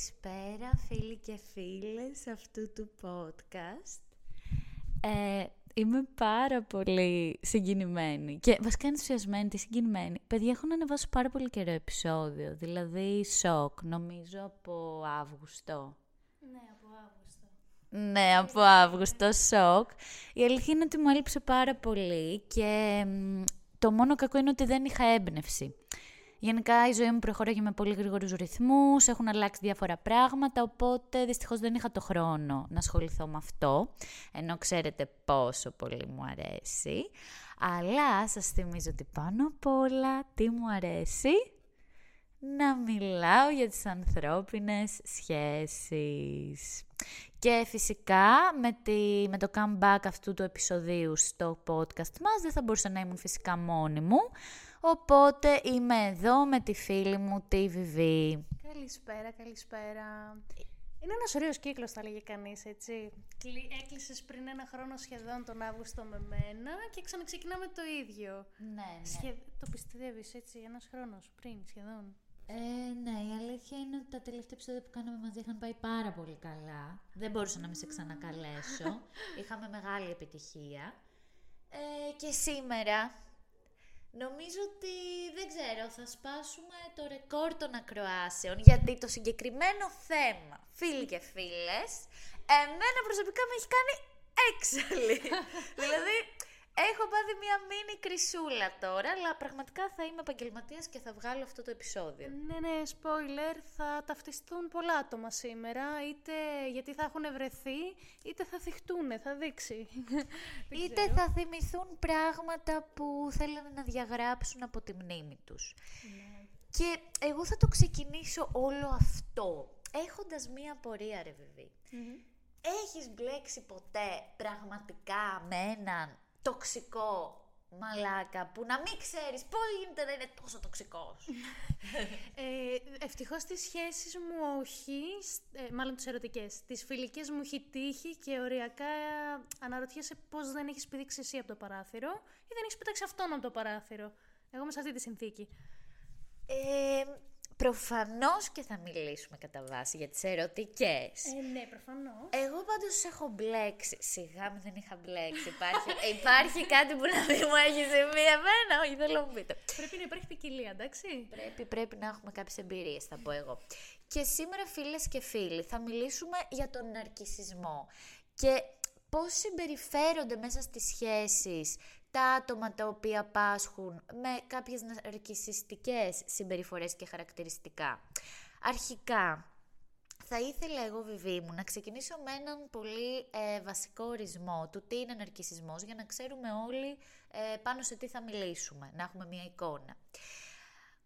Καλησπέρα φίλοι και φίλες αυτού του podcast. Ε, είμαι πάρα πολύ συγκινημένη και βασικά ενθουσιασμένη και συγκινημένη. Παιδιά, έχω να ανεβάσω πάρα πολύ καιρό επεισόδιο, δηλαδή σοκ, νομίζω από Αύγουστο. Ναι, από Αύγουστο. Ναι, από Αύγουστο, σοκ. Η αλήθεια είναι ότι μου έλειψε πάρα πολύ και το μόνο κακό είναι ότι δεν είχα έμπνευση. Γενικά η ζωή μου προχωράει με πολύ γρήγορους ρυθμούς, έχουν αλλάξει διάφορα πράγματα, οπότε δυστυχώς δεν είχα το χρόνο να ασχοληθώ με αυτό, ενώ ξέρετε πόσο πολύ μου αρέσει. Αλλά σας θυμίζω ότι πάνω απ' όλα τι μου αρέσει, να μιλάω για τις ανθρώπινες σχέσεις. Και φυσικά με, τη, με το comeback αυτού του επεισοδίου στο podcast μας δεν θα μπορούσα να ήμουν φυσικά μόνη μου. Οπότε είμαι εδώ με τη φίλη μου, τη Βιβί. Καλησπέρα, καλησπέρα. Είναι ένας ωραίος κύκλος, θα λέγει κανείς, έτσι. Έκλεισες πριν ένα χρόνο σχεδόν τον Αύγουστο με μένα και ξαναξεκινάμε το ίδιο. Ναι, ναι. Το πιστεύεις, έτσι, ένας χρόνος πριν σχεδόν. Ε, ναι, η αλήθεια είναι ότι τα τελευταία επεισόδια που κάναμε μαζί είχαν πάει πάρα πολύ καλά. Δεν μπορούσα να με σε ξανακαλέσω. Είχαμε μεγάλη επιτυχία. Ε, και σήμερα νομίζω ότι, δεν ξέρω, θα σπάσουμε το ρεκόρ των ακροάσεων, γιατί το συγκεκριμένο θέμα, φίλοι και φίλες, εμένα προσωπικά με έχει κάνει έξαλλη. δηλαδή, Έχω πάθει μια μίνι κρυσούλα τώρα, αλλά πραγματικά θα είμαι επαγγελματίας και θα βγάλω αυτό το επεισόδιο. Ναι, ναι, spoiler, θα ταυτιστούν πολλά άτομα σήμερα, είτε γιατί θα έχουν βρεθεί, είτε θα θυχτούν, θα δείξει. είτε θα θυμηθούν πράγματα που θέλανε να διαγράψουν από τη μνήμη τους. Ναι. Και εγώ θα το ξεκινήσω όλο αυτό, έχοντας μία πορεία, ρε βιβι Έχεις μπλέξει ποτέ πραγματικά με έναν τοξικό μαλάκα που να μην ξέρεις πώς γίνεται να είναι τόσο τοξικός. ε, ευτυχώς τις σχέσεις μου όχι, ε, μάλλον τις ερωτικές. Τις φιλικές μου έχει τύχει και οριακά αναρωτιέσαι πώς δεν έχεις πηδήξει εσύ από το παράθυρο ή δεν έχεις πετάξει αυτόν από το παράθυρο. Εγώ είμαι σε αυτή τη συνθήκη. Ε, Προφανώς και θα μιλήσουμε κατά βάση για τις ερωτικές. Ε, ναι, προφανώς. Εγώ πάντως έχω μπλέξει. Σιγά με δεν είχα μπλέξει. Υπάρχει, υπάρχει κάτι που να μην μου έχει συμβεί εμένα. Όχι, δεν λέω πείτε. Πρέπει να υπάρχει ποικιλία, εντάξει. Πρέπει, πρέπει να έχουμε κάποιες εμπειρίες, θα πω εγώ. Και σήμερα, φίλες και φίλοι, θα μιλήσουμε για τον ναρκισισμό. Και πώς συμπεριφέρονται μέσα στις σχέσεις τα άτομα τα οποία πάσχουν με κάποιες ναρκισιστικές συμπεριφορές και χαρακτηριστικά. Αρχικά, θα ήθελα εγώ, Βιβί μου, να ξεκινήσω με έναν πολύ ε, βασικό ορισμό του τι είναι ναρκισισμός, για να ξέρουμε όλοι ε, πάνω σε τι θα μιλήσουμε, να έχουμε μια εικόνα.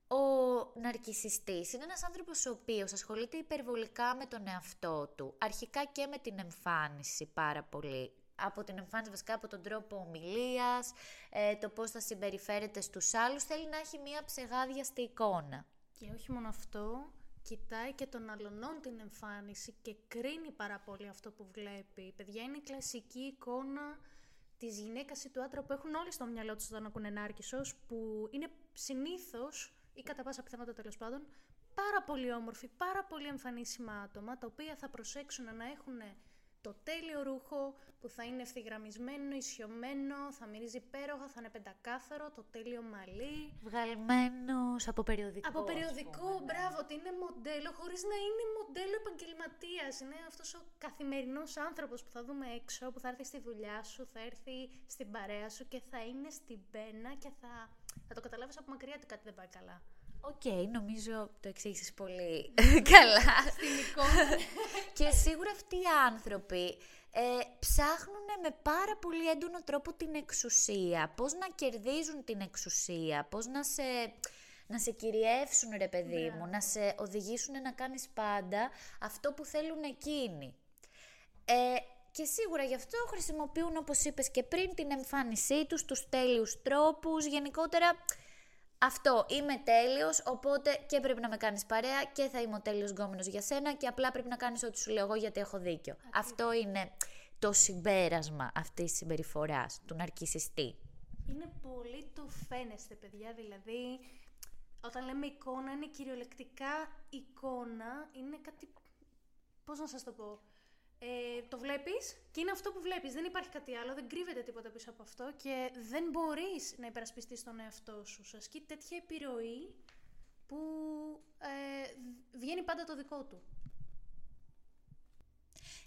Ο ναρκισιστής είναι ένας άνθρωπος ο οποίος ασχολείται υπερβολικά με τον εαυτό του, αρχικά και με την εμφάνιση πάρα πολύ από την εμφάνιση βασικά από τον τρόπο ομιλίας, ε, το πώς θα συμπεριφέρεται στους άλλους, θέλει να έχει μία ψεγάδιαστη εικόνα. Και όχι μόνο αυτό, κοιτάει και τον αλωνών την εμφάνιση και κρίνει πάρα πολύ αυτό που βλέπει. Παιδιά, είναι η κλασική εικόνα της γυναίκας ή του άντρα που έχουν όλοι στο μυαλό τους όταν ακούνε ενάρκησο, που είναι συνήθως ή κατά πάσα πιθανότητα τέλος πάντων πάρα πολύ όμορφοι, πάρα πολύ εμφανίσιμα άτομα, τα οποία θα προσέξουν να έχουν το τέλειο ρούχο που θα είναι ευθυγραμμισμένο, ισιωμένο, θα μυρίζει υπέροχα, θα είναι πεντακάθαρο, το τέλειο μαλλί. Βγαλμένο από περιοδικό. Από περιοδικό, ναι. μπράβο, ότι είναι μοντέλο χωρίς να είναι μοντέλο επαγγελματίας. Είναι αυτός ο καθημερινός άνθρωπος που θα δούμε έξω, που θα έρθει στη δουλειά σου, θα έρθει στην παρέα σου και θα είναι στην πένα και θα, θα το καταλάβεις από μακριά ότι κάτι δεν πάει καλά. Οκ, νομίζω το εξήγησες πολύ καλά. και σίγουρα αυτοί οι άνθρωποι ε, ψάχνουν με πάρα πολύ έντονο τρόπο την εξουσία. Πώς να κερδίζουν την εξουσία, πώς να σε, να σε κυριεύσουν ρε παιδί μου, να σε οδηγήσουν να κάνεις πάντα αυτό που θέλουν εκείνοι. Ε, και σίγουρα γι' αυτό χρησιμοποιούν, όπως είπες και πριν, την εμφάνισή τους, τους τέλειους τρόπους, γενικότερα αυτό είμαι τέλειος, οπότε και πρέπει να με κάνεις παρέα και θα είμαι ο τέλειος γκόμενος για σένα και απλά πρέπει να κάνεις ό,τι σου λέω εγώ γιατί έχω δίκιο. Αυτό είναι το συμπέρασμα αυτής της συμπεριφοράς του ναρκισιστή. Είναι πολύ το φαίνεστε, παιδιά. Δηλαδή, Όταν λέμε εικόνα, είναι κυριολεκτικά εικόνα, είναι κάτι, πώς να σας το πω, ε, το βλέπεις και είναι αυτό που βλέπεις, δεν υπάρχει κάτι άλλο, δεν κρύβεται τίποτα πίσω από αυτό και δεν μπορείς να υπερασπιστείς τον εαυτό σου. Σου ασκεί τέτοια επιρροή που ε, βγαίνει πάντα το δικό του.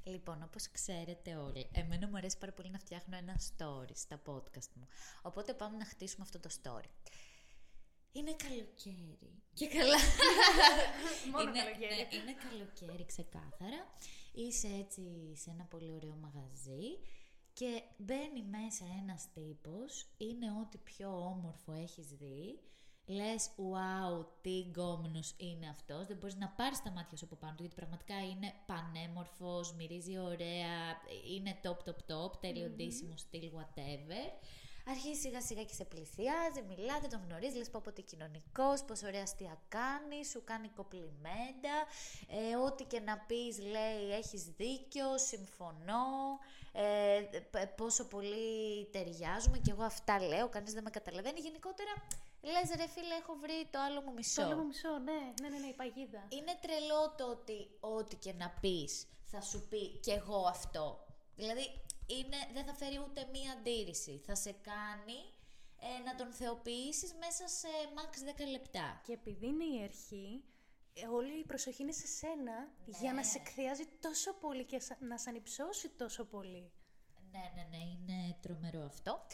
Λοιπόν, όπως ξέρετε όλοι, εμένα μου αρέσει πάρα πολύ να φτιάχνω ένα story στα podcast μου. Οπότε πάμε να χτίσουμε αυτό το story. Είναι καλοκαίρι. Και καλά. Μόνο είναι, καλοκαίρι. ναι, είναι καλοκαίρι ξεκάθαρα. Είσαι έτσι σε ένα πολύ ωραίο μαγαζί και μπαίνει μέσα ένας τύπος, είναι ό,τι πιο όμορφο έχεις δει. Λες, wow, τι γκόμενος είναι αυτός. Δεν μπορείς να πάρεις τα μάτια σου από πάνω του, γιατί πραγματικά είναι πανέμορφος, μυρίζει ωραία, είναι top, top, top, τέλειο ντύσιμο, στυλ, whatever. Αρχίζει σιγά σιγά και σε πλησιάζει, μιλάτε, τον γνωρίζει, λες πω από τι κοινωνικός, πόσο ωραία αστεία κάνει, σου κάνει κοπλιμέντα, ε, ό,τι και να πεις λέει έχεις δίκιο, συμφωνώ, ε, π- πόσο πολύ ταιριάζουμε και εγώ αυτά λέω, κανείς δεν με καταλαβαίνει. Γενικότερα λες ρε φίλε έχω βρει το άλλο μου μισό. Το άλλο μου μισό, ναι, ναι, ναι, ναι, η παγίδα. Είναι τρελό το ότι ό,τι και να πεις θα σου πει κι εγώ αυτό. Δηλαδή είναι, δεν θα φέρει ούτε μία αντίρρηση. Θα σε κάνει ε, να τον θεοποιήσεις μέσα σε max 10 λεπτά. Και επειδή είναι η αρχή, ε, όλη η προσοχή είναι σε σένα για να σε εκθιάζει τόσο πολύ και σα- να σε ανυψώσει τόσο πολύ. Ναι, ναι, ναι, είναι τρομερό αυτό.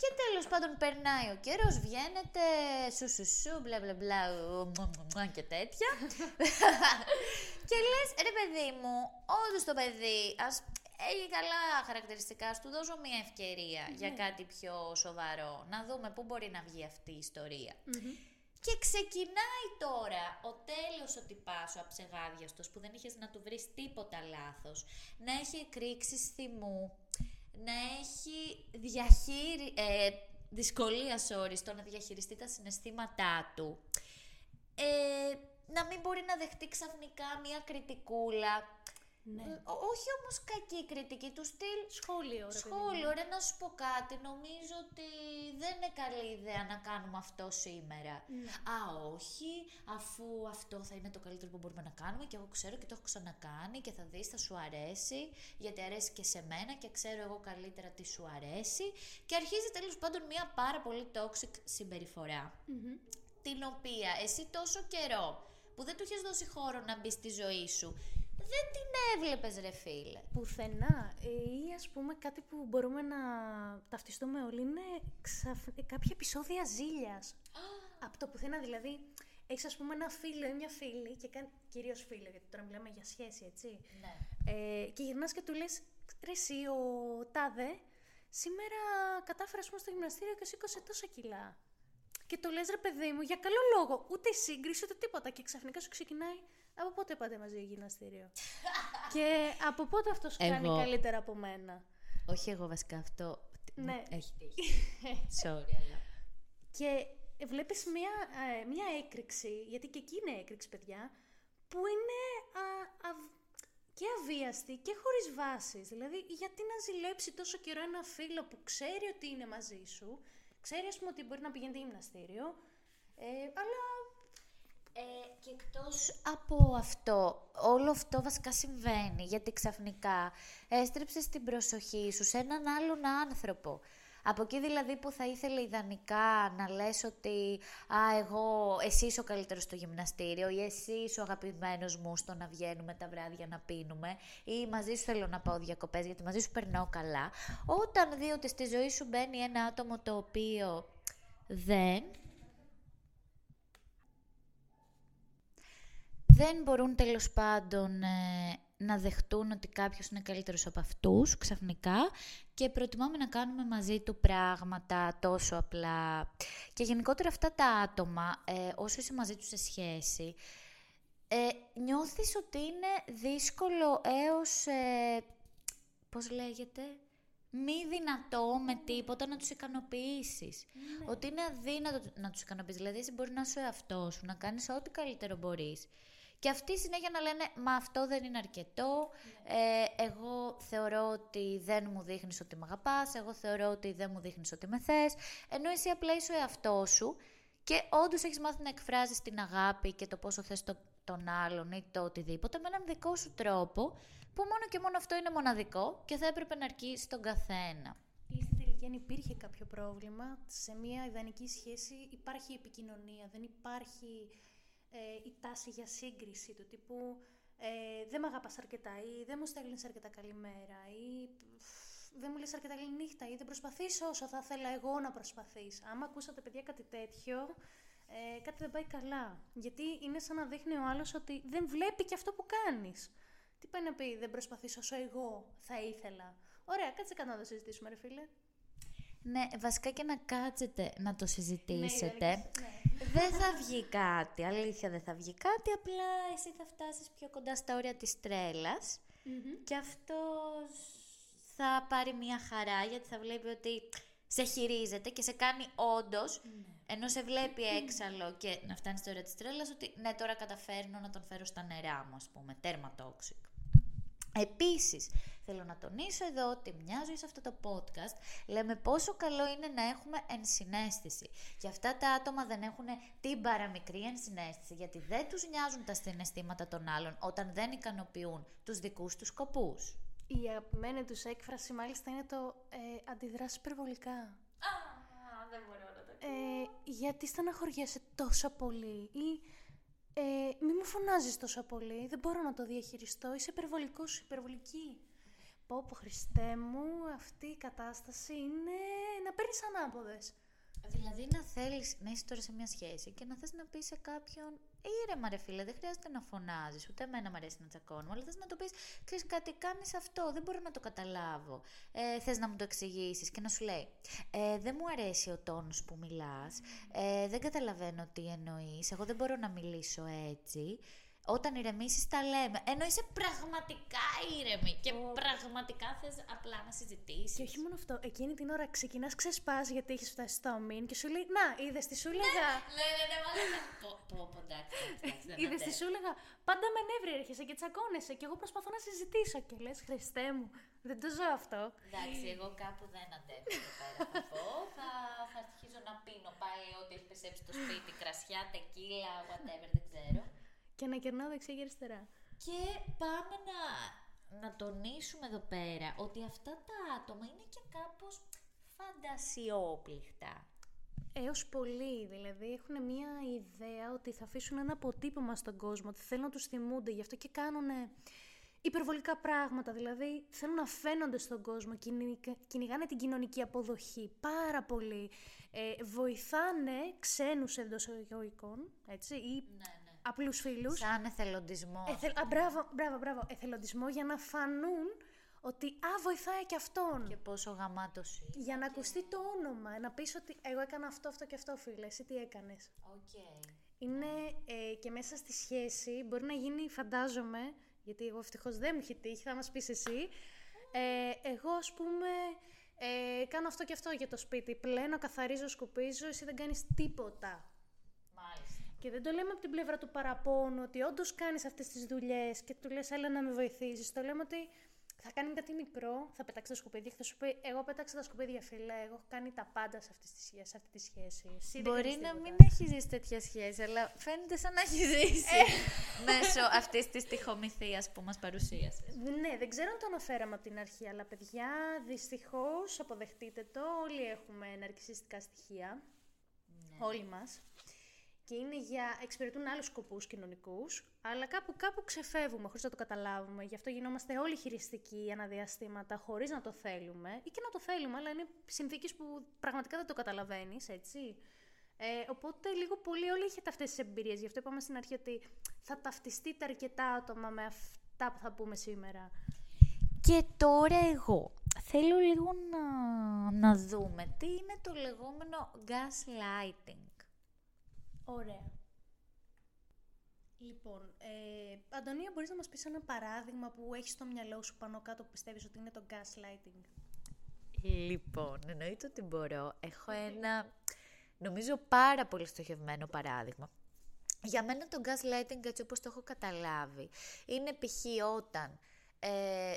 Και τέλος πάντων περνάει ο καιρός, βγαίνετε, σου σου σου, μπλα μπλα μπλα, ου, μου, μου, μου, και τέτοια. και λες, ρε παιδί μου, όντως το παιδί, ας έχει καλά χαρακτηριστικά, ας του δώσω μια ευκαιρία για κάτι πιο σοβαρό, να δούμε πού μπορεί να βγει αυτή η ιστορία. Και ξεκινάει τώρα ο τέλος ο τυπάς ο αψεγάδιαστος που δεν είχες να του βρεις τίποτα λάθος, να έχει εκρήξεις θυμού, να έχει διαχείρι... ε, δυσκολία sorry, στο να διαχειριστεί τα συναισθήματά του. Ε, να μην μπορεί να δεχτεί ξαφνικά μία κριτικούλα. Ναι. Μ, ό- όχι όμως κακή κριτική του στυλ. Σχόλιο, ρε παιδί μου. Σχόλιο, ρε να σου πω κάτι, νομίζω ότι δεν είναι καλή ιδέα να κάνουμε αυτό σήμερα. Ναι. Α, όχι, αφού αυτό θα είναι το καλύτερο που μπορούμε να κάνουμε και εγώ ξέρω και το έχω ξανακάνει και θα δεις, θα σου αρέσει, γιατί αρέσει και σε μένα και ξέρω εγώ καλύτερα τι σου αρέσει και αρχίζει τέλος πάντων μια πάρα πολύ toxic συμπεριφορά, Μμμ. την οποία εσύ τόσο καιρό που δεν του έχεις δώσει χώρο να μπει στη ζωή σου, δεν την έβλεπες ρε φίλε. Πουθενά. Ε, Ή ας πούμε κάτι που μπορούμε να ταυτιστούμε όλοι είναι ξαφ... ε, κάποια επεισόδια ζήλιας. Από το πουθενά δηλαδή. Έχεις ας πούμε ένα φίλο ή μια φίλη και κάνει... Κυρίως φίλο γιατί τώρα μιλάμε για σχέση έτσι. Ναι. Ε, και γυρνάς και του λες ρε εσύ ο τάδε σήμερα κατάφερα ας πούμε στο γυμναστήριο και σήκωσε τόσα κιλά. Και το λες ρε παιδί μου για καλό λόγο, ούτε σύγκριση ούτε τίποτα. Και ξαφνικά σου ξεκινάει από πότε πάτε μαζί για γυμναστήριο. και από πότε αυτός σου κάνει Εγώ. καλύτερα από μένα; Όχι εγώ βασικά αυτό. Ναι. Έχει τύχει. Sorry, αλλά. Και βλέπεις μία, ε, μία έκρηξη, γιατί και εκεί είναι έκρηξη παιδιά, που είναι α, αβ- και αβίαστη και χωρίς βάσεις. Δηλαδή, γιατί να ζηλέψει τόσο καιρό ένα φίλο που ξέρει ότι είναι μαζί σου, ξέρει ας πούμε ότι μπορεί να πηγαίνει γυμναστήριο, ε, αλλά Ε, και εκτός από αυτό, όλο αυτό βασικά συμβαίνει γιατί ξαφνικά έστρεψες την προσοχή σου σε έναν άλλον άνθρωπο. Από εκεί δηλαδή που θα ήθελε ιδανικά να λες ότι «Α, εγώ, εσύ είσαι ο καλύτερος στο γυμναστήριο» ή «Εσύ είσαι ο αγαπημένος μου στο να βγαίνουμε τα βράδια να πίνουμε» ή «Μαζί σου θέλω να πάω διακοπές γιατί μαζί σου περνάω καλά». Όταν δει ότι στη ζωή σου μπαίνει ένα άτομο το οποίο δεν δεν μπορούν τέλος πάντων ε, να δεχτούν ότι κάποιος είναι καλύτερος από αυτούς ξαφνικά και προτιμάμε να κάνουμε μαζί του πράγματα τόσο απλά. Και γενικότερα αυτά τα άτομα, ε, όσο είσαι μαζί τους σε σχέση, ε, νιώθεις ότι είναι δύσκολο έως, ε, πώς λέγεται, μη δυνατό με τίποτα να τους ικανοποιήσεις. Ότι είναι αδύνατο να τους ικανοποιήσεις. Δηλαδή, εσύ μπορείς να είσαι ο εαυτός σου, να κάνεις ό,τι καλύτερο μπορείς. Και αυτοί συνέχεια να λένε, μα αυτό δεν είναι αρκετό, ε, εγώ θεωρώ ότι δεν μου δείχνεις ότι με αγαπάς, εγώ θεωρώ ότι δεν μου δείχνεις ότι με θες, ενώ εσύ απλά είσαι ο εαυτός σου και όντως έχεις μάθει να εκφράζεις την αγάπη και το πόσο θες το, τον άλλον ή το οτιδήποτε με έναν δικό σου τρόπο, που μόνο και μόνο αυτό είναι μοναδικό και θα έπρεπε να αρκεί στον καθένα. Ή στην τελική, αν υπήρχε κάποιο πρόβλημα, σε μια ιδανική σχέση υπάρχει επικοινωνία, δεν υπάρχει ε, η τάση για σύγκριση του τύπου ε, δεν με αγαπάς αρκετά ή δεν μου στέλνεις αρκετά καλημέρα ή δεν μου λες αρκετά καλή νύχτα ή δεν προσπαθείς όσο θα ήθελα εγώ να προσπαθείς. Άμα ακούσατε παιδιά κάτι τέτοιο, ε, κάτι δεν πάει καλά. Γιατί είναι σαν να δείχνει ο άλλος ότι δεν βλέπει και αυτό που κάνεις. Τι πάει να πει, δεν προσπαθείς όσο εγώ θα ήθελα. Ωραία, κάτσε κανένα να το συζητήσουμε ρε φίλε. Ναι, βασικά και να κάτσετε να το συζητήσετε. Ναι, δεν θα βγει κάτι, αλήθεια δεν θα βγει κάτι, απλά εσύ θα φτάσεις πιο κοντά στα όρια της τρελας και αυτός θα πάρει μια χαρά γιατί θα βλέπει ότι σε χειρίζεται και σε κάνει όντως, ενώ σε βλέπει έξαλλο και να φτάνει στα όρια της τρέλας, ότι ναι τώρα καταφέρνω να τον φέρω στα νερά μου, ας πούμε, τέρμα toxic. Επίσης, θέλω να τονίσω εδώ ότι μια ζωή σε αυτό το podcast λέμε πόσο καλό είναι να έχουμε ενσυναίσθηση. Και αυτά τα άτομα δεν έχουν την παραμικρή ενσυναίσθηση, γιατί δεν τους νοιάζουν τα συναισθήματα των άλλων όταν δεν ικανοποιούν τους δικούς τους σκοπούς. Η αγαπημένη τους έκφραση μάλιστα είναι το ε, αντιδράσεις υπερβολικά. Α, δεν μπορώ να το Ε, γιατί στεναχωριέσαι τόσο πολύ ή ε, μη μου φωνάζεις τόσο πολύ, δεν μπορώ να το διαχειριστώ, είσαι υπερβολικός, υπερβολική. Πω πω Χριστέ μου, αυτή η κατάσταση είναι να παίρνεις ανάποδες. Δηλαδή να θέλεις να είσαι τώρα σε μια σχέση και να θες να πεις σε κάποιον ήρεμα ρε φίλε, δεν χρειάζεται να φωνάζεις, ούτε εμένα μου αρέσει να τσακώνουμε, αλλά θες να το πεις, ξέρεις κάτι, κάνεις αυτό, δεν μπορώ να το καταλάβω. Ε, θες να μου το εξηγήσεις και να σου λέει, ε, δεν μου αρέσει ο τόνος που μιλάς, ε, δεν καταλαβαίνω τι εννοείς, εγώ δεν μπορώ να μιλήσω έτσι. Όταν ηρεμήσεις, τα λέμε. Ενώ είσαι πραγματικά ήρεμη και πραγματικά θες απλά να συζητήσεις. Και όχι μόνο αυτό, εκείνη την ώρα ξεκινάς ξεσπάς γιατί έχεις φτάσει στο ομίν και σου λέει Να, είδες τι σου έλεγα. Ναι, ναι, ναι, μάλιστα. Πω, πω, πω, εντάξει, εντάξει, δεν Είδες τι σου έλεγα. Πάντα με νεύρη έρχεσαι και τσακώνεσαι. Και εγώ προσπαθώ να συζητήσω. Και λες, Χριστέ μου, δεν το ζω αυτό. Εντάξει, εγώ κάπου δεν αντέχω εδώ πέρα θα πω. Θα, θα αρχίζω να πίνω πάλι ό,τι έχει πιστέψει στο σπίτι. Κρασιά, τεκίλα, whatever, δεν ξέρω. Και να κερνάω δεξιά και αριστερά. Και πάμε να, να τονίσουμε εδώ πέρα ότι αυτά τα άτομα είναι και κάπως φαντασιόπληκτα. Έως πολύ, δηλαδή έχουν μια ιδέα ότι θα αφήσουν ένα αποτύπωμα στον κόσμο, ότι θέλουν να τους θυμούνται, γι' αυτό και κάνουν υπερβολικά πράγματα, δηλαδή θέλουν να φαίνονται στον κόσμο, κυνηγα- κυνηγάνε την κοινωνική αποδοχή πάρα πολύ, ε, βοηθάνε ξένους εντός εισαγωγικών, έτσι, ή Ναι, ναι. Απλούς φίλους. Σαν εθελοντισμό. Εθελ... Α, μπράβο, μπράβο, μπράβο. Εθελοντισμό για να φανούν ότι α, βοηθάει και αυτόν. Και πόσο γαμάτος είναι. Για να ακουστεί το όνομα, να πεις ότι εγώ έκανα αυτό, αυτό και αυτό, φίλε, εσύ τι έκανες. Οκ. Είναι ε, και μέσα στη σχέση, μπορεί να γίνει, φαντάζομαι, γιατί εγώ ευτυχώς δεν μου έχει τύχει, θα μας πεις εσύ, ε, εγώ ας πούμε ε, κάνω αυτό και αυτό για το σπίτι, πλένω, καθαρίζω, σκουπίζω, εσύ δεν κάνεις τίποτα. Μάλιστα. Και δεν το λέμε από την πλευρά του παραπώνου ότι όντως κάνεις αυτές τις δουλειές και του λες, έλα να με βοηθήσεις. Το λέμε ότι θα κάνει κάτι μικρό, θα πετάξει τα σκουπίδια και θα σου πει: Εγώ πέταξα τα σκουπίδια, φίλε. Εγώ έχω κάνει τα πάντα σε αυτή τη σχέση. Σε αυτή τη σχέση. Εσύ δεν Μπορεί κάνεις να τίποτα». μην έχεις ζήσει τέτοια σχέση, αλλά φαίνεται σαν να έχεις ζήσει μέσω αυτής της τυχομηθεία που μας παρουσίασες. Ναι, δεν ξέρω αν το αναφέραμε από την αρχή, αλλά παιδιά, δυστυχώς αποδεχτείτε το. Όλοι έχουμε ναρκισιστικά στοιχεία. Όλοι μας. Και είναι για. εξυπηρετούν άλλους σκοπούς κοινωνικούς, αλλά κάπου, κάπου ξεφεύγουμε χωρίς να το καταλάβουμε. Γι' αυτό γινόμαστε όλοι χειριστικοί αναδιαστήματα χωρίς να το θέλουμε. ή και να το θέλουμε, αλλά είναι συνθήκες που πραγματικά δεν το καταλαβαίνεις, έτσι. Ε, οπότε λίγο πολύ όλοι έχετε αυτές τις εμπειρίες. Γι' αυτό είπαμε στην αρχή ότι θα ταυτιστείτε αρκετά άτομα με αυτά που θα πούμε σήμερα. Και τώρα εγώ θέλω λίγο να, να δούμε τι είναι το λεγόμενο gaslighting. Ωραία. Λοιπόν, ε, Αντωνία, μπορείς να μας πεις ένα παράδειγμα που έχεις στο μυαλό σου πάνω κάτω που πιστεύεις ότι είναι το gaslighting; Λοιπόν, εννοείται ότι μπορώ. Έχω ένα, νομίζω, πάρα πολύ στοχευμένο παράδειγμα. Για μένα το gaslighting, έτσι όπως το έχω καταλάβει, είναι π.χ. όταν ε,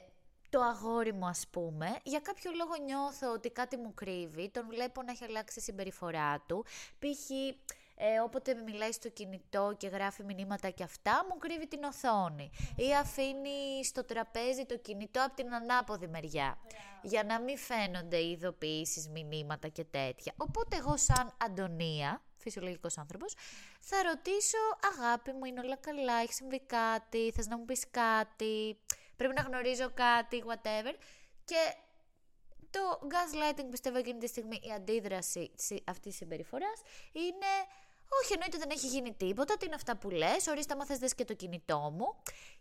το αγόρι μου, ας πούμε, για κάποιο λόγο νιώθω ότι κάτι μου κρύβει, τον βλέπω να έχει αλλάξει η συμπεριφορά του, π.χ. Ε, όποτε μιλάει στο κινητό και γράφει μηνύματα και αυτά, μου κρύβει την οθόνη. Ή αφήνει στο τραπέζι το κινητό από την ανάποδη μεριά. Για να μην φαίνονται οι ειδοποιήσεις, μηνύματα και τέτοια. Οπότε εγώ σαν Αντωνία, φυσιολογικός άνθρωπος, θα ρωτήσω «Αγάπη μου, είναι όλα καλά, έχεις συμβεί κάτι, θες να μου πεις κάτι, πρέπει να γνωρίζω κάτι, whatever». Και το gaslighting πιστεύω εκείνη τη στιγμή η αντίδραση αυτής της συμπεριφοράς είναι όχι, εννοείται δεν έχει γίνει τίποτα. Τι είναι αυτά που λες. Ορίστε, άμα θες, και το κινητό μου.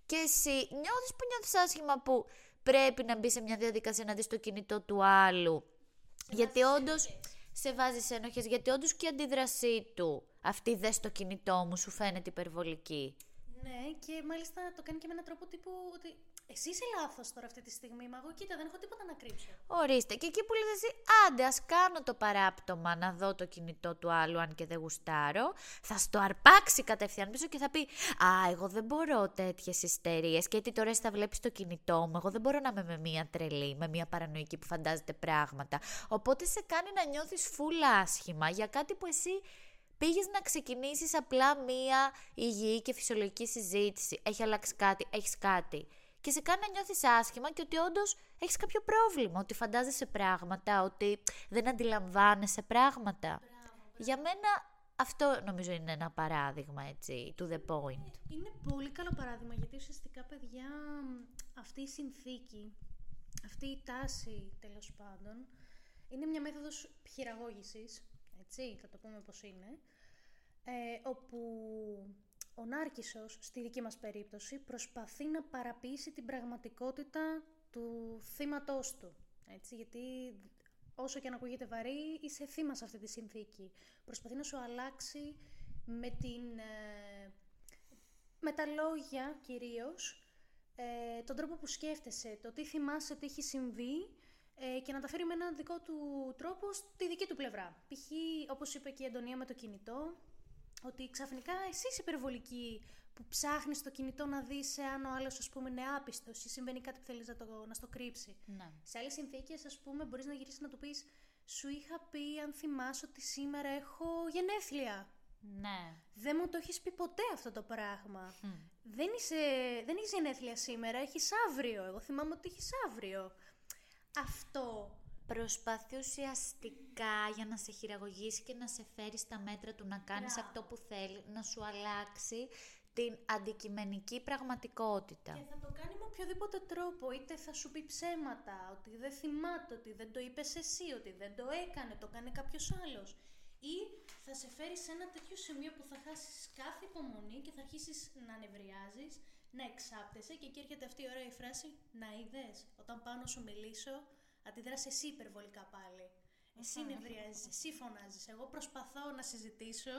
Και εσύ νιώθεις που νιώθεις άσχημα που πρέπει να μπει σε μια διαδικασία να δεις το κινητό του άλλου; γιατί όντως σε βάζεις ένοχες, γιατί όντως και η αντίδρασή του, αυτή δες το κινητό μου, σου φαίνεται υπερβολική. Ναι, και μάλιστα το κάνει και με έναν τρόπο τύπου ότι εσύ είσαι λάθος τώρα αυτή τη στιγμή. Μα εγώ κοίτα, δεν έχω τίποτα να κρύψω. Ορίστε. Και εκεί που λες εσύ, άντε, ας κάνω το παράπτωμα να δω το κινητό του άλλου, αν και δεν γουστάρω. Θα στο αρπάξει κατευθείαν πίσω και θα πει Α, εγώ δεν μπορώ τέτοιες ιστερίες. Και τι τώρα θα βλέπεις το κινητό μου. Εγώ δεν μπορώ να είμαι με μία τρελή, με μία παρανοϊκή που φαντάζεται πράγματα. Οπότε σε κάνει να νιώθεις φούλα άσχημα για κάτι που εσύ πήγες να ξεκινήσεις απλά μία υγιή και φυσιολογική συζήτηση. Έχει αλλάξει κάτι, έχεις κάτι και σε κάνει να νιώθεις άσχημα και ότι όντως έχεις κάποιο πρόβλημα, ότι φαντάζεσαι πράγματα, ότι δεν αντιλαμβάνεσαι πράγματα. Για μένα αυτό νομίζω είναι ένα παράδειγμα, έτσι, to the point. Είναι πολύ καλό παράδειγμα, γιατί ουσιαστικά, παιδιά, αυτή η συνθήκη, αυτή η τάση, τέλος πάντων, είναι μια μέθοδος χειραγώγησης, έτσι, θα το πούμε πώς είναι, ε, όπου ο Νάρκισσος, στη δική μας περίπτωση, προσπαθεί να παραποιήσει την πραγματικότητα του θύματός του. Έτσι, γιατί όσο και αν ακούγεται βαρύ, είσαι θύμα σε αυτή τη συνθήκη. Προσπαθεί να σου αλλάξει με, την, ε, με τα λόγια κυρίως, ε, τον τρόπο που σκέφτεσαι, το τι θυμάσαι, τι έχει συμβεί ε, και να τα φέρει με έναν δικό του τρόπο στη δική του πλευρά. Π.χ. όπως είπε και η Αντωνία με το κινητό, ότι ξαφνικά εσύ είσαι υπερβολική που ψάχνεις το κινητό να δεις αν ο άλλος ας πούμε είναι άπιστος ή συμβαίνει κάτι που θέλεις να το, να στο κρύψει. Ναι. Σε άλλες συνθήκες, ας πούμε, μπορείς να γυρίσεις να του πεις Σου είχα πει αν θυμάσαι ότι σήμερα έχω γενέθλια. Ναι. Δεν μου το έχεις πει ποτέ αυτό το πράγμα. Δεν, είσαι, δεν έχεις γενέθλια σήμερα, έχεις αύριο. Εγώ θυμάμαι ότι έχεις αύριο. Αυτό προσπαθεί ουσιαστικά για να σε χειραγωγήσει και να σε φέρει στα μέτρα του να κάνεις αυτό που θέλει, να σου αλλάξει την αντικειμενική πραγματικότητα. Και θα το κάνει με οποιοδήποτε τρόπο, είτε θα σου πει ψέματα, ότι δεν θυμάται, ότι δεν το είπες εσύ, ότι δεν το έκανε, το κάνει κάποιος άλλος. Ή θα σε φέρει σε ένα τέτοιο σημείο που θα χάσεις κάθε υπομονή και θα αρχίσεις να νευριάζεις, να εξάπτεσαι και εκεί έρχεται αυτή η ωραία η φράση «Να είδες, όταν πάω να σου μιλήσω, αντιδράς εσύ υπερβολικά πάλι. Εσύ νευριάζεις, εσύ φωνάζεις. Εγώ προσπαθώ να συζητήσω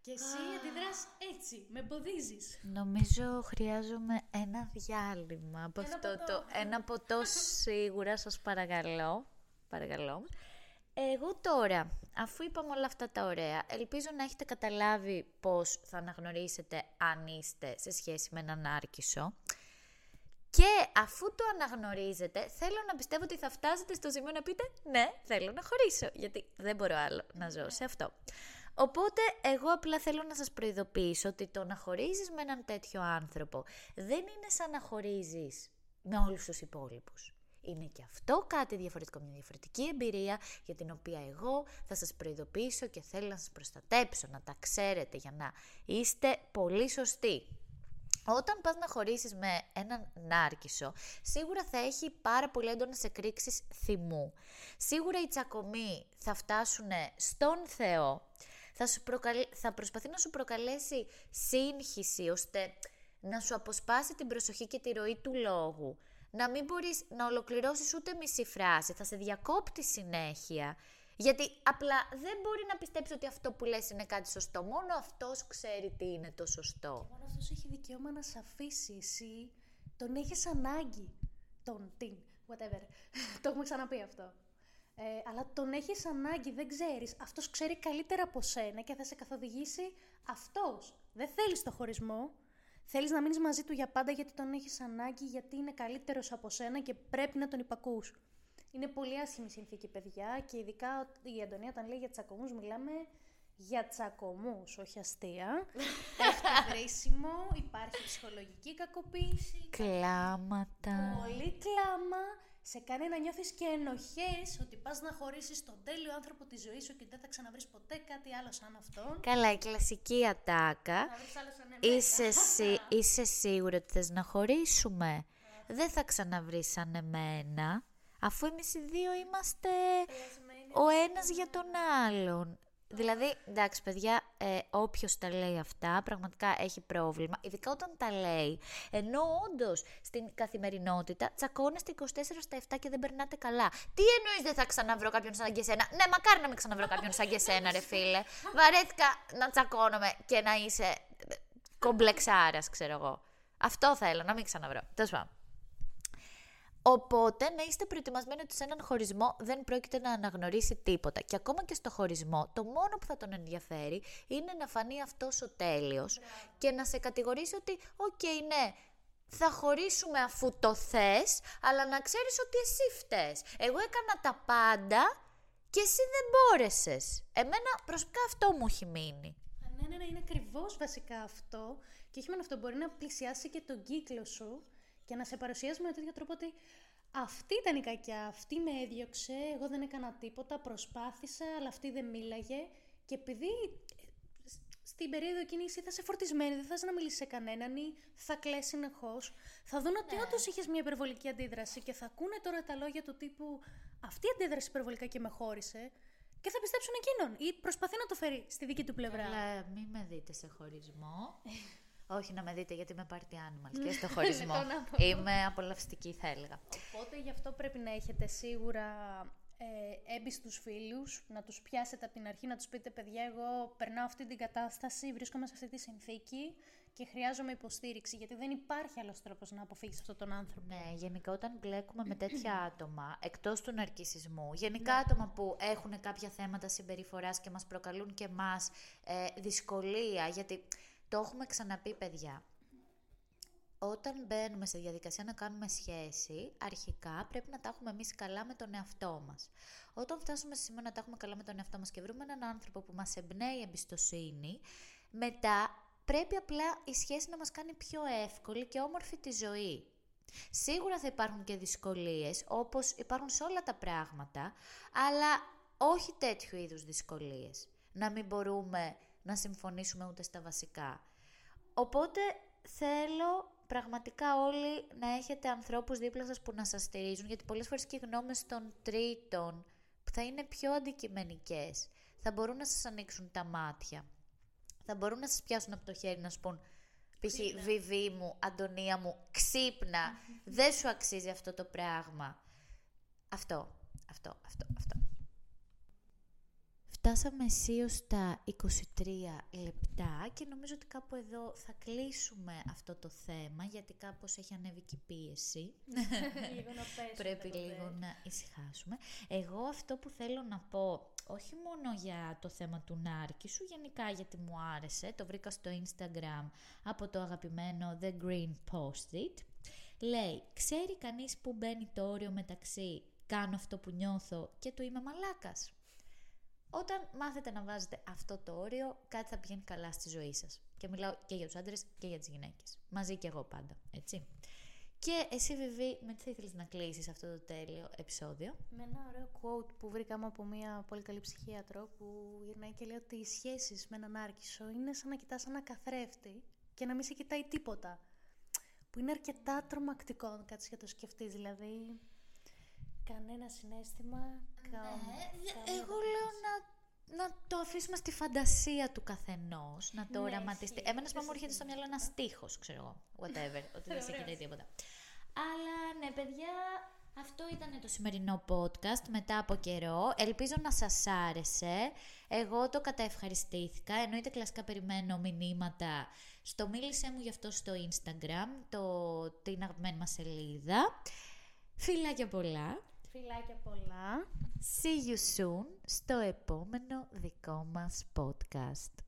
και εσύ αντιδράς έτσι, με εμποδίζεις. Νομίζω χρειάζομαι ένα διάλειμμα από αυτό ποτό. το... Ένα ποτό σίγουρα, σας παρακαλώ. Παρακαλώ. Εγώ τώρα, αφού είπαμε όλα αυτά τα ωραία, ελπίζω να έχετε καταλάβει πώς θα αναγνωρίσετε αν είστε σε σχέση με έναν άρκισο. Και αφού το αναγνωρίζετε, θέλω να πιστεύω ότι θα φτάσετε στο σημείο να πείτε «Ναι, θέλω να χωρίσω», γιατί δεν μπορώ άλλο να ζω σε αυτό. Οπότε, εγώ απλά θέλω να σας προειδοποιήσω ότι το να χωρίζεις με έναν τέτοιο άνθρωπο δεν είναι σαν να χωρίζεις με όλους τους υπόλοιπους. Είναι και αυτό κάτι διαφορετικό, μια διαφορετική εμπειρία για την οποία εγώ θα σας προειδοποιήσω και θέλω να σας προστατέψω, να τα ξέρετε για να είστε πολύ σωστοί. Όταν πας να χωρίσεις με έναν νάρκισο, σίγουρα θα έχει πάρα πολύ έντονες εκρήξεις θυμού. Σίγουρα οι τσακωμοί θα φτάσουν στον Θεό, θα, σου θα προσπαθεί να σου προκαλέσει σύγχυση, ώστε να σου αποσπάσει την προσοχή και τη ροή του λόγου. Να μην μπορείς να ολοκληρώσεις ούτε μισή φράση, θα σε διακόπτει συνέχεια γιατί απλά δεν μπορεί να πιστέψει ότι αυτό που λες είναι κάτι σωστό. Μόνο αυτός ξέρει τι είναι το σωστό. μόνο αυτός έχει δικαίωμα να σε αφήσει. Εσύ τον έχεις ανάγκη. Τον, την, whatever. το έχουμε ξαναπεί αυτό. Ε, αλλά τον έχεις ανάγκη, δεν ξέρεις. Αυτός ξέρει καλύτερα από σένα και θα σε καθοδηγήσει αυτός. Δεν θέλεις το χωρισμό. Θέλεις να μείνεις μαζί του για πάντα γιατί τον έχεις ανάγκη, γιατί είναι καλύτερος από σένα και πρέπει να τον υπακούς. Είναι πολύ άσχημη συνθήκη, παιδιά, και ειδικά η Αντωνία όταν λέει για τσακωμούς, μιλάμε για τσακωμούς, όχι αστεία. Έχει βρίσιμο, υπάρχει ψυχολογική κακοποίηση. Κλάματα. Πολύ κλάμα. Σε κάνει να νιώθεις και ενοχές ότι πας να χωρίσεις τον τέλειο άνθρωπο της ζωής σου και δεν θα ξαναβρεις ποτέ κάτι άλλο σαν αυτόν. Καλά, η κλασική ατάκα. Να βρεις άλλο σαν εμένα. Είσαι, σί... Είσαι σίγουρο ότι θες να χωρίσουμε. Δεν θα ξαναβρεις σαν εμένα, αφού εμείς οι δύο είμαστε Κλασμένη. ο ένας για τον άλλον. Δηλαδή, εντάξει παιδιά, ε, όποιος τα λέει αυτά πραγματικά έχει πρόβλημα, ειδικά όταν τα λέει. Ενώ όντως στην καθημερινότητα τσακώνεστε 24 στα 7 και δεν περνάτε καλά. Τι εννοείς δεν θα ξαναβρω κάποιον σαν και εσένα. Ναι, μακάρι να μην ξαναβρω κάποιον σαν και εσένα, ρε φίλε. Βαρέθηκα να τσακώνομαι και να είσαι κομπλεξάρας, ξέρω εγώ. Αυτό θέλω, να μην ξαναβρω. Τέλος πάντων. Οπότε να είστε προετοιμασμένοι ότι σε έναν χωρισμό δεν πρόκειται να αναγνωρίσει τίποτα. Και ακόμα και στο χωρισμό, το μόνο που θα τον ενδιαφέρει είναι να φανεί αυτός ο τέλειος και να σε κατηγορήσει ότι, οκ, ναι, θα χωρίσουμε αφού το θες, αλλά να ξέρεις ότι εσύ φταίς. Εγώ έκανα τα πάντα και εσύ δεν μπόρεσες. Εμένα προσωπικά αυτό μου έχει μείνει. Α, Ναι, ναι, ναι, είναι ακριβώς βασικά αυτό. Και όχι μόνο αυτό, μπορεί να πλησιάσει και τον κύκλο σου και να σε παρουσιάζει με τέτοιο τρόπο ότι αυτή ήταν η κακιά, αυτή με έδιωξε, εγώ δεν έκανα τίποτα, προσπάθησα, αλλά αυτή δεν μίλαγε. Και επειδή ε, σ- στην περίοδο εκείνη εσύ θα είσαι φορτισμένη, δεν θα θες να μιλήσεις σε κανέναν ή θα κλαις συνεχώς. Θα δουν ότι όντως είχες μια υπερβολική αντίδραση και θα ακούνε τώρα τα λόγια του τύπου Αυτή αντίδρασε υπερβολικά και με χώρισε. Και θα πιστέψουν εκείνον ή προσπαθεί να το φέρει στη δική του πλευρά. Αλλά μην με δείτε σε χωρισμό. Όχι να με δείτε γιατί είμαι party animal και στο χωρισμό. το να πω. είμαι απολαυστική θα έλεγα. Οπότε γι' αυτό πρέπει να έχετε σίγουρα ε, έμπιστους φίλους, να τους πιάσετε από την αρχή, να τους πείτε παιδιά εγώ περνάω αυτή την κατάσταση, βρίσκομαι σε αυτή τη συνθήκη και χρειάζομαι υποστήριξη γιατί δεν υπάρχει άλλος τρόπος να αποφύγεις αυτόν τον άνθρωπο. Ναι, γενικά όταν μπλέκουμε με τέτοια άτομα, εκτός του ναρκισισμού, γενικά άτομα που έχουν κάποια θέματα συμπεριφοράς και μας προκαλούν και μας ε, δυσκολία, γιατί το έχουμε ξαναπεί παιδιά, όταν μπαίνουμε σε διαδικασία να κάνουμε σχέση, αρχικά πρέπει να τα έχουμε εμείς καλά με τον εαυτό μας. Όταν φτάσουμε σε σημείο να τα έχουμε καλά με τον εαυτό μας και βρούμε έναν άνθρωπο που μας εμπνέει εμπιστοσύνη, μετά πρέπει απλά η σχέση να μας κάνει πιο εύκολη και όμορφη τη ζωή. Σίγουρα θα υπάρχουν και δυσκολίες, όπως υπάρχουν σε όλα τα πράγματα, αλλά όχι τέτοιου είδους δυσκολίες. Να μην μπορούμε να συμφωνήσουμε ούτε στα βασικά. Οπότε θέλω πραγματικά όλοι να έχετε ανθρώπους δίπλα σας που να σας στηρίζουν, γιατί πολλές φορές και οι γνώμες των τρίτων που θα είναι πιο αντικειμενικές, θα μπορούν να σας ανοίξουν τα μάτια. Θα μπορούν να σας πιάσουν από το χέρι να σου πούν π.χ. Βιβί μου, Αντωνία μου, ξύπνα, δεν σου αξίζει αυτό το πράγμα. Αυτό, αυτό, αυτό, αυτό. Φτάσαμε αισίως στα 23 λεπτά και νομίζω ότι κάπου εδώ θα κλείσουμε αυτό το θέμα γιατί κάπως έχει ανέβει και η πίεση. λίγο να πέσουμε Πρέπει ποτέ. λίγο να ησυχάσουμε. Εγώ αυτό που θέλω να πω, όχι μόνο για το θέμα του Νάρκη σου, γενικά γιατί μου άρεσε, το βρήκα στο Instagram από το αγαπημένο The Green Post-it, λέει, ξέρει κανείς που μπαίνει το όριο μεταξύ κάνω αυτό που νιώθω και του είμαι μαλάκας. Όταν μάθετε να βάζετε αυτό το όριο, κάτι θα πηγαίνει καλά στη ζωή σας. Και μιλάω και για τους άντρες και για τις γυναίκες. Μαζί και εγώ πάντα, έτσι. Και εσύ, Βιβί, με τι θα ήθελες να κλείσεις αυτό το τέλειο επεισόδιο; Με ένα ωραίο quote που βρήκαμε από μια πολύ καλή ψυχίατρο που γυρνάει και λέει ότι οι σχέσεις με έναν άρκισο είναι σαν να κοιτάς ένα καθρέφτη και να μην σε κοιτάει τίποτα. Που είναι αρκετά τρομακτικό να κάτσεις και το σκεφτείς. Δηλαδή, κανένα συνέστημα, κα... καμία Εγώ λέω να, να το αφήσουμε στη φαντασία του καθενός, να το Ναι, οραματιστεί. ισχύει. Εμένα Δεν μου έρχεται στο μυαλό ένας στίχος, ξέρω εγώ. Whatever, ότι δεν σε Ωραίος. κοιτάει τίποτα. Αλλά ναι, παιδιά, αυτό ήταν το σημερινό podcast μετά από καιρό. Ελπίζω να σας άρεσε. Εγώ το καταευχαριστήθηκα. Εννοείται κλασικά περιμένω μηνύματα. Στο μίλησέ μου γι' αυτό στο Instagram, το, την αγαπημένη μας σελίδα. Φιλάκια πολλά. Φιλάκια πολλά. See you soon στο επόμενο δικό μας podcast.